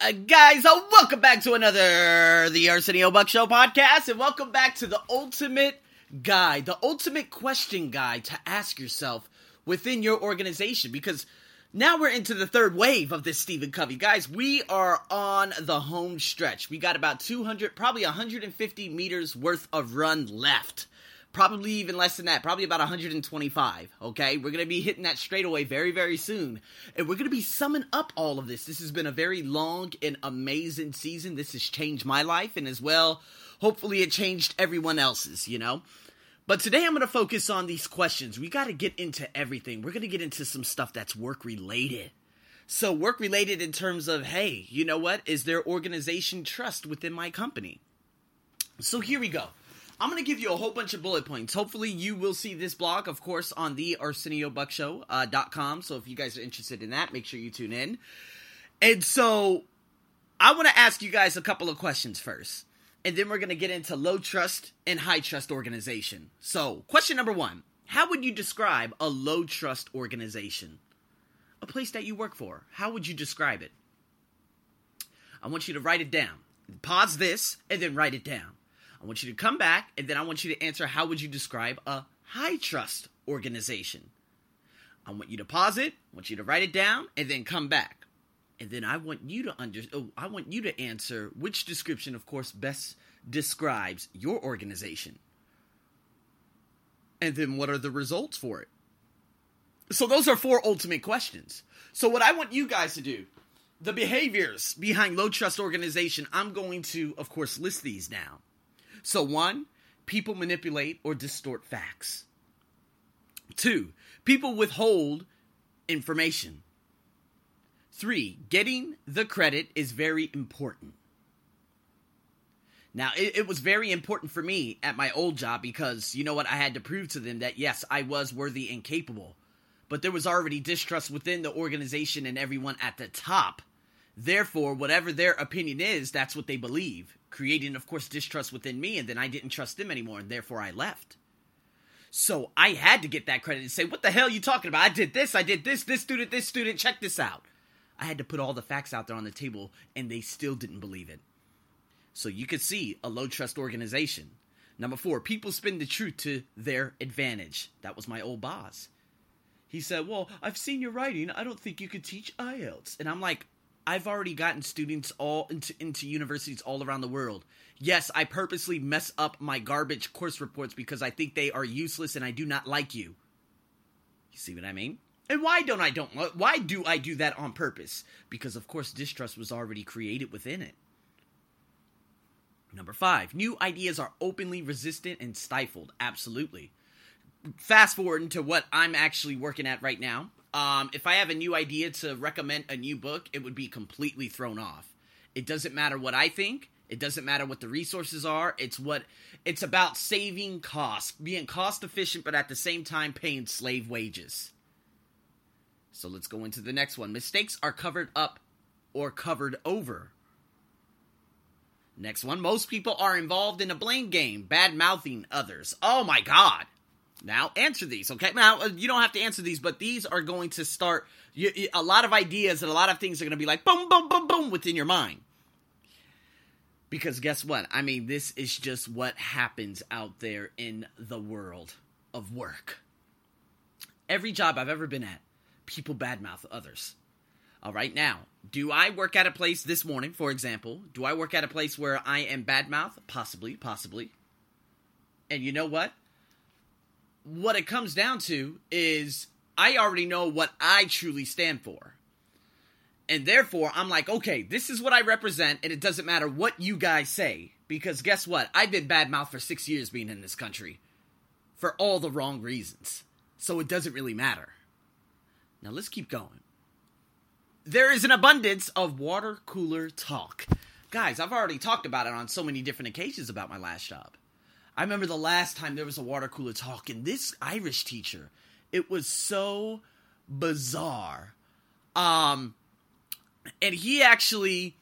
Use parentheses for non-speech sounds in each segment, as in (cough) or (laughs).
Uh, guys, uh, welcome back to another The Arsenio Buck Show podcast, and welcome back to the ultimate guide, the ultimate question guide to ask yourself within your organization. Because now we're into the third wave of this Stephen Covey. Guys, we are on the home stretch. We got about 200, probably 150 meters worth of run left probably even less than that, probably about 125. Okay, we're gonna be hitting that straightaway very, very soon, and we're gonna be summing up all of this. This has been a very long and amazing season. This has changed my life, and as well, hopefully, it changed everyone else's. You know. But today I'm going to focus on these questions. We got to get into everything. We're going to get into some stuff that's work related. So, work related in terms of, hey, you know what? Is there organization trust within my company? So, here we go. I'm going to give you a whole bunch of bullet points. Hopefully, you will see this blog, of course, on the ArsenioBuckShow.com. Uh, so, if you guys are interested in that, make sure you tune in. And so, I want to ask you guys a couple of questions first. And then we're going to get into low trust and high trust organization. So, question number one How would you describe a low trust organization? A place that you work for. How would you describe it? I want you to write it down. Pause this and then write it down. I want you to come back and then I want you to answer how would you describe a high trust organization? I want you to pause it, I want you to write it down and then come back. And then I want you to under oh, I want you to answer which description of course best describes your organization. And then what are the results for it? So those are four ultimate questions. So what I want you guys to do, the behaviors behind low trust organization, I'm going to of course list these now. So, one, people manipulate or distort facts. Two, people withhold information. Three, getting the credit is very important. Now, it, it, was very important for me at my old job because, you know what, I had to prove to them that yes, I was worthy and capable. But there was already distrust within the organization and everyone at the top. Therefore, whatever their opinion is, that's what they believe creating, of course, distrust within me, and then I didn't trust them anymore, and therefore I left. So I had to get that credit and say, What the hell are you talking about? I did this, I did this, this student, this student, check this out. I had to put all the facts out there on the table, and they still didn't believe it. So you could see a low trust organization. Number four, people spin the truth to their advantage. That was my old boss. He said, Well, I've seen your writing. I don't think you could teach IELTS. And I'm like, I've already gotten students all into, into universities all around the world. Yes, I purposely mess up my garbage course reports because I think they are useless and I do not like you. You see what I mean? And why don't I don't why do I do that on purpose? Because of course distrust was already created within it. Number 5, new ideas are openly resistant and stifled. Absolutely. Fast forward to what I'm actually working at right now. Um, if I have a new idea to recommend a new book, it would be completely thrown off. It doesn't matter what I think. It doesn't matter what the resources are. It's what it's about saving costs, being cost efficient, but at the same time paying slave wages. So let's go into the next one. Mistakes are covered up or covered over. Next one. Most people are involved in a blame game, bad mouthing others. Oh my god. Now answer these, okay? Now uh, you don't have to answer these, but these are going to start you, a lot of ideas and a lot of things are going to be like boom, boom, boom, boom within your mind. Because guess what? I mean, this is just what happens out there in the world of work. Every job I've ever been at, people badmouth others. All right, now, do I work at a place this morning, for example? Do I work at a place where I am badmouth? Possibly, possibly. And you know what? What it comes down to is I already know what I truly stand for. And therefore, I'm like, okay, this is what I represent, and it doesn't matter what you guys say. Because guess what? I've been bad mouth for six years being in this country for all the wrong reasons. So it doesn't really matter. Now let's keep going. There is an abundance of water cooler talk. Guys, I've already talked about it on so many different occasions about my last job. I remember the last time there was a water cooler talk, and this Irish teacher, it was so bizarre. Um, and he actually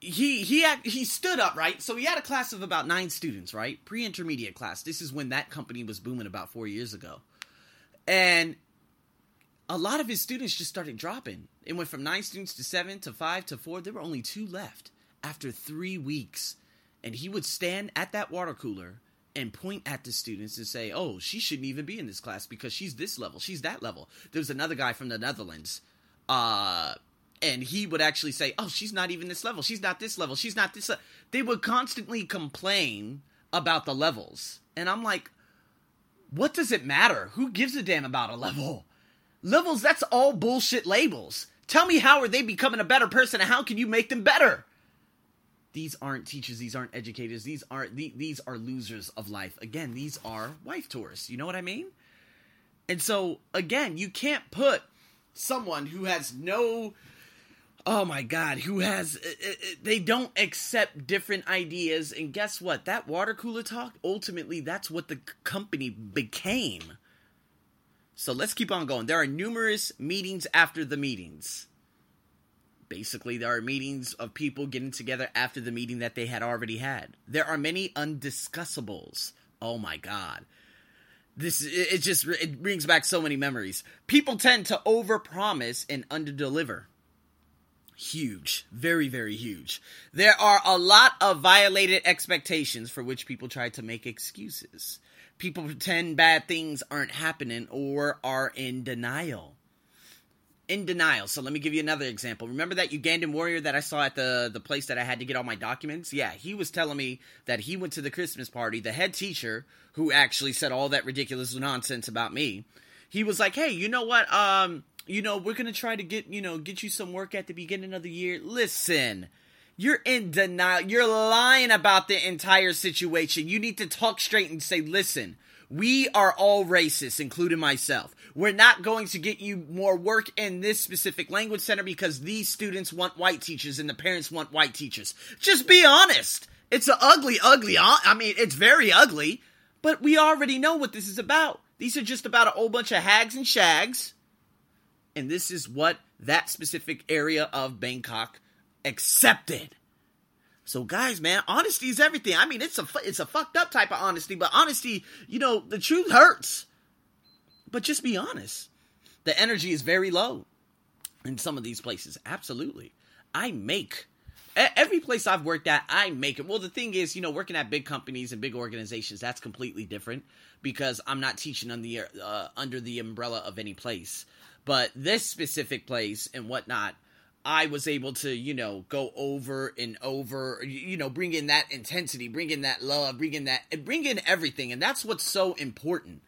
he he he stood up right so he had a class of about nine students right pre-intermediate class this is when that company was booming about four years ago and a lot of his students just started dropping. It went from nine students to seven to five to four. There were only two left after three weeks. And he would stand at that water cooler and point at the students and say, "Oh, she shouldn't even be in this class because she's this level, she's that level." There was another guy from the Netherlands, uh, and he would actually say, "Oh, she's not even this level, she's not this level, she's not this." Le-. They would constantly complain about the levels, and I'm like, "What does it matter? Who gives a damn about a level? Levels, that's all bullshit labels. Tell me how are they becoming a better person, and how can you make them better?" These aren't teachers these aren't educators these aren't these are losers of life. Again these are wife tourists you know what i mean? And so again you can't put someone who has no oh my god who has uh, uh, uh, they don't accept different ideas and guess what? That water cooler talk ultimately that's what the company became. So let's keep on going. There are numerous meetings after the meetings Basically, there are meetings of people getting together after the meeting that they had already had. There are many undiscussables. Oh my god. This it just it brings back so many memories. People tend to overpromise and underdeliver. Huge, very very huge. There are a lot of violated expectations for which people try to make excuses. People pretend bad things aren't happening or are in denial in denial. So let me give you another example. Remember that Ugandan warrior that I saw at the the place that I had to get all my documents? Yeah, he was telling me that he went to the Christmas party. The head teacher, who actually said all that ridiculous nonsense about me, he was like, "Hey, you know what? Um, you know, we're gonna try to get you know get you some work at the beginning of the year. Listen." You're in denial. You're lying about the entire situation. You need to talk straight and say, listen, we are all racist, including myself. We're not going to get you more work in this specific language center because these students want white teachers and the parents want white teachers. Just be honest. It's an ugly, ugly, uh, I mean, it's very ugly, but we already know what this is about. These are just about a whole bunch of hags and shags. And this is what that specific area of Bangkok accepted. So guys, man, honesty is everything. I mean, it's a it's a fucked up type of honesty, but honesty, you know, the truth hurts. But just be honest. The energy is very low in some of these places. Absolutely. I make every place I've worked at, I make it. Well, the thing is, you know, working at big companies and big organizations, that's completely different because I'm not teaching on the uh, under the umbrella of any place. But this specific place and whatnot, I was able to, you know, go over and over, you know, bring in that intensity, bring in that love, bring in that, bring in everything, and that's what's so important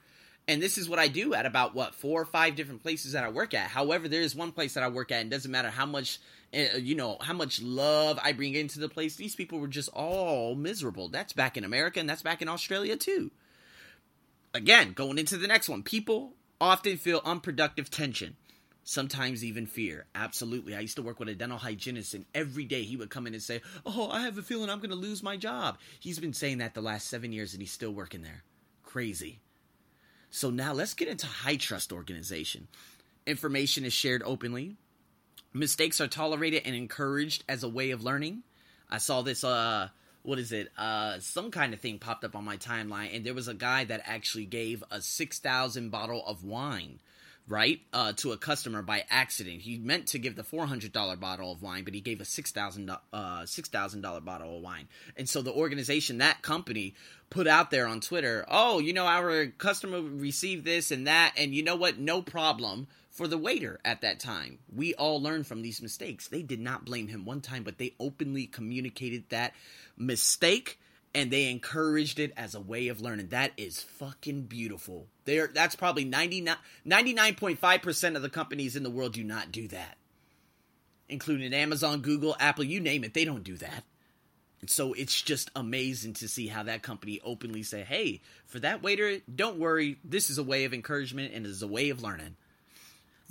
and this is what I do at about what four or five different places that I work at. However, there is one place that I work at, and doesn't matter how much uh, you know how much love I bring into the place. These people were just all miserable. That's back in America, and that's back in Australia too. Again, going into the next one, people often feel unproductive tension. Sometimes even fear. Absolutely. I used to work with a dental hygienist, and every day he would come in and say, Oh, I have a feeling I'm going to lose my job. He's been saying that the last seven years, and he's still working there. Crazy. So now let's get into high trust organization. Information is shared openly. Mistakes are tolerated and encouraged as a way of learning. I saw this uh what is it? Uh some kind of thing popped up on my timeline and there was a guy that actually gave a 6000 bottle of wine right uh, to a customer by accident. He meant to give the $400 bottle of wine but he gave a 6000 uh, $6000 bottle of wine. And so the organization that company put out there on twitter oh you know our customer received this and that and you know what? No problem for the waiter at that time. We all learned from these mistakes. They did not blame him one time but they openly communicated that mistake and they encouraged it as a way of learning. That is fucking beautiful. There that's probably 99.5% of the companies in the world do not do that. Including Amazon, Google, Apple, you name it, they don't do that. And so it's just amazing to see how that company openly say, "Hey, for that waiter, don't worry, this is a way of encouragement and is a way of learning."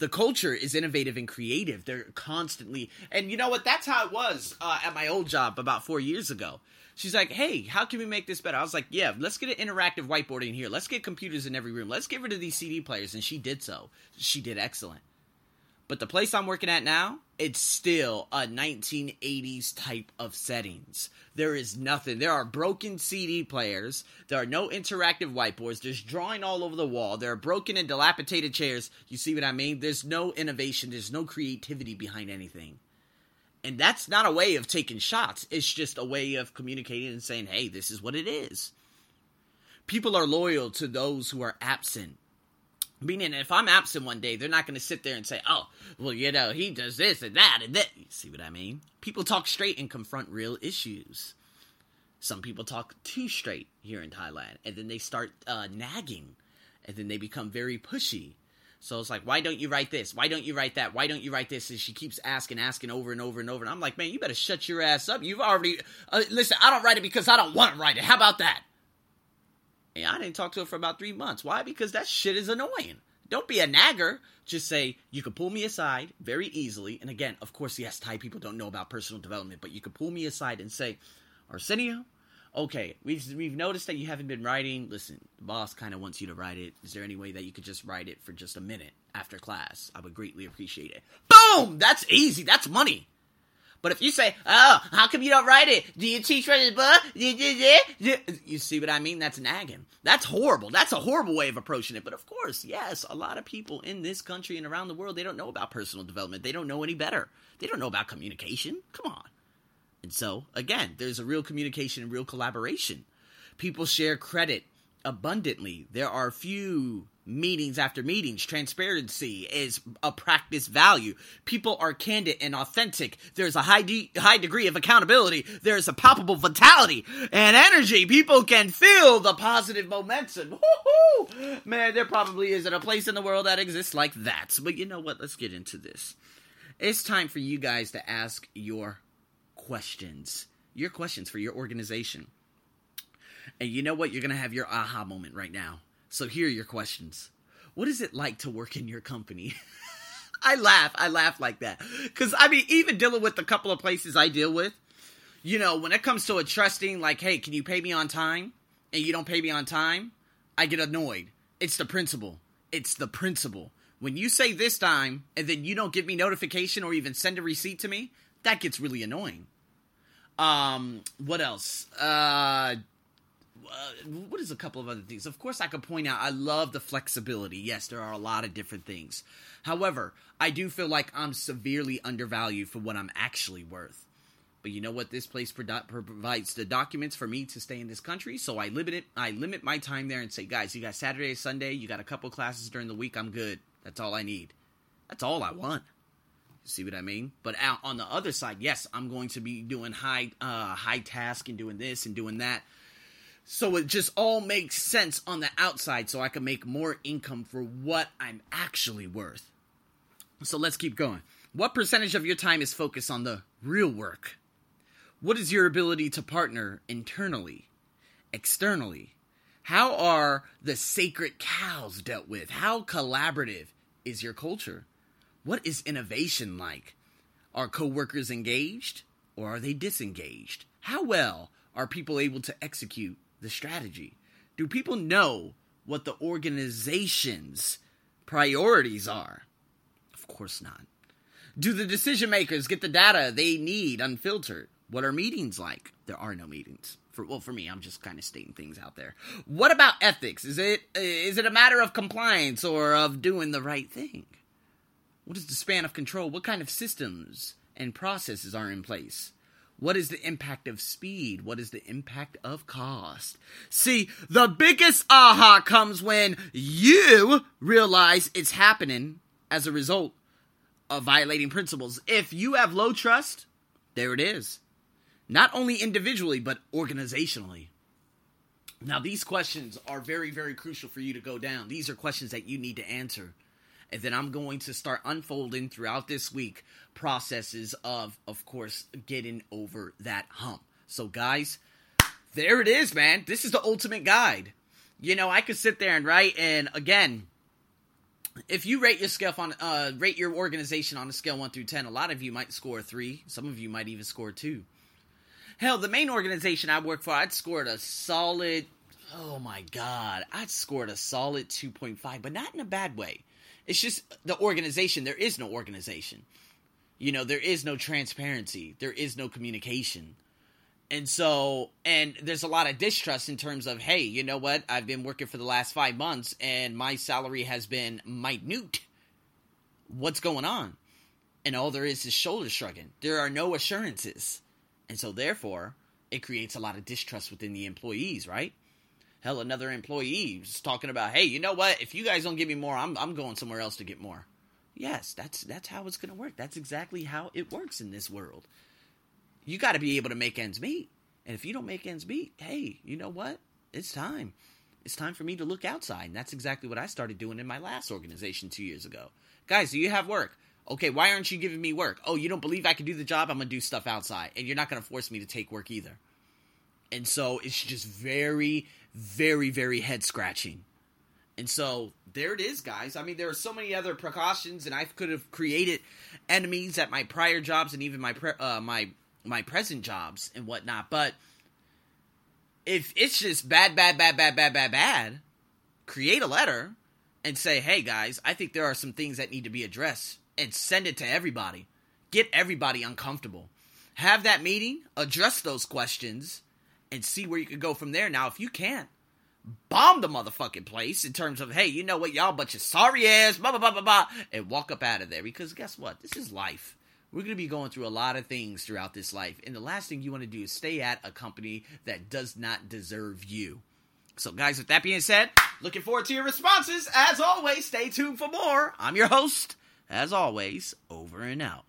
The culture is innovative and creative. They're constantly, and you know what? That's how it was uh, at my old job about four years ago. She's like, hey, how can we make this better? I was like, yeah, let's get an interactive whiteboard in here. Let's get computers in every room. Let's get rid of these CD players. And she did so. She did excellent. But the place I'm working at now, it's still a 1980s type of settings. There is nothing. There are broken CD players. There are no interactive whiteboards. There's drawing all over the wall. There are broken and dilapidated chairs. You see what I mean? There's no innovation. There's no creativity behind anything. And that's not a way of taking shots. It's just a way of communicating and saying, hey, this is what it is. People are loyal to those who are absent. Meaning, if I'm absent one day, they're not going to sit there and say, oh, well, you know, he does this and that and that. You see what I mean? People talk straight and confront real issues. Some people talk too straight here in Thailand, and then they start uh, nagging, and then they become very pushy. So it's like, why don't you write this? Why don't you write that? Why don't you write this? And she keeps asking, asking over and over and over. And I'm like, man, you better shut your ass up. You've already, uh, listen, I don't write it because I don't want to write it. How about that? And I didn't talk to her for about three months. Why? Because that shit is annoying. Don't be a nagger. Just say, you can pull me aside very easily. And again, of course, yes, Thai people don't know about personal development, but you can pull me aside and say, Arsenio, okay, we've, we've noticed that you haven't been writing. Listen, the boss kind of wants you to write it. Is there any way that you could just write it for just a minute after class? I would greatly appreciate it. Boom! That's easy. That's money. But if you say, "Oh, how come you don't write it? Do you teach writing book?" You see what I mean? That's nagging. That's horrible. That's a horrible way of approaching it. But of course, yes, a lot of people in this country and around the world they don't know about personal development. They don't know any better. They don't know about communication. Come on. And so, again, there's a real communication and real collaboration. People share credit abundantly. There are few meetings after meetings. Transparency is a practice value. People are candid and authentic. There's a high de- high degree of accountability. There's a palpable vitality and energy. People can feel the positive momentum. Woo-hoo! Man, there probably isn't a place in the world that exists like that. But you know what? Let's get into this. It's time for you guys to ask your questions. Your questions for your organization. And you know what? You're going to have your aha moment right now. So here are your questions. What is it like to work in your company? (laughs) I laugh. I laugh like that. Because, I mean, even dealing with a couple of places I deal with, you know, when it comes to a trusting, like, hey, can you pay me on time? And you don't pay me on time, I get annoyed. It's the principle. It's the principle. When you say this time and then you don't give me notification or even send a receipt to me, that gets really annoying. Um, what else? Uh, uh, what is a couple of other things? Of course, I could point out I love the flexibility. Yes, there are a lot of different things. However, I do feel like I'm severely undervalued for what I'm actually worth. But you know what? This place provides the documents for me to stay in this country, so I limit it. I limit my time there and say, guys, you got Saturday, Sunday, you got a couple classes during the week. I'm good. That's all I need. That's all I want. See what I mean? But on the other side, yes, I'm going to be doing high uh, high task and doing this and doing that. So it just all makes sense on the outside so I can make more income for what I'm actually worth. So let's keep going. What percentage of your time is focused on the real work? What is your ability to partner internally, externally? How are the sacred cows dealt with? How collaborative is your culture? What is innovation like? Are coworkers engaged or are they disengaged? How well are people able to execute the strategy? Do people know what the organization's priorities are? Of course not. Do the decision makers get the data they need unfiltered? What are meetings like? There are no meetings. For well, for me, I'm just kind of stating things out there. What about ethics? Is it is it a matter of compliance or of doing the right thing? What is the span of control? What kind of systems and processes are in place? What is the impact of speed? What is the impact of cost? See, the biggest aha comes when you realize it's happening as a result of violating principles. If you have low trust, there it is. Not only individually, but organizationally. Now, these questions are very, very crucial for you to go down. These are questions that you need to answer and then I'm going to start unfolding throughout this week processes of, of course, getting over that hump. So, guys, there it is, man. This is the ultimate guide. You know, I could sit there and write, and again, if you rate your scale on uh, rate your organization on a scale one through ten, a lot of you might score three. Some of you might even score two. Hell, the main organization I work for, I'd scored a solid. Oh my god, I'd scored a solid two point five, but not in a bad way It's just the organization. There is no organization. You know, there is no transparency. There is no communication. And so, and there's a lot of distrust in terms of, hey, you know what? I've been working for the last five months and my salary has been minute. What's going on? And all there is is shoulder shrugging. There are no assurances. And so, therefore, it creates a lot of distrust within the employees, right? Hell, another employee is talking about, hey, you know what? If you guys don't give me more, I'm, I'm going somewhere else to get more. Yes, that's that's how it's going to work. That's exactly how it works in this world. You got to be able to make ends meet. And if you don't make ends meet, hey, you know what? It's time. It's time for me to look outside. And that's exactly what I started doing in my last organization two years ago. Guys, do you have work? Okay, why aren't you giving me work? Oh, you don't believe I can do the job? I'm going to do stuff outside. And you're not going to force me to take work either. And so it's just very, very, very head scratching. And so there it is, guys. I mean, there are so many other precautions, and I could have created enemies at my prior jobs and even my pre- uh, my my present jobs and whatnot. But if it's just bad, bad, bad, bad, bad, bad, bad, create a letter and say, hey guys, I think there are some things that need to be addressed and send it to everybody. Get everybody uncomfortable. Have that meeting, address those questions, and see where you can go from there. Now, if you can't, bomb the motherfucking place in terms of, hey, you know what, y'all bunch of sorry ass, blah, blah, blah, blah, blah, and walk up out of there. Because guess what? This is life. We're going to be going through a lot of things throughout this life. And the last thing you want to do is stay at a company that does not deserve you. So, guys, with that being said, looking forward to your responses. As always, stay tuned for more. I'm your host, as always, over and out.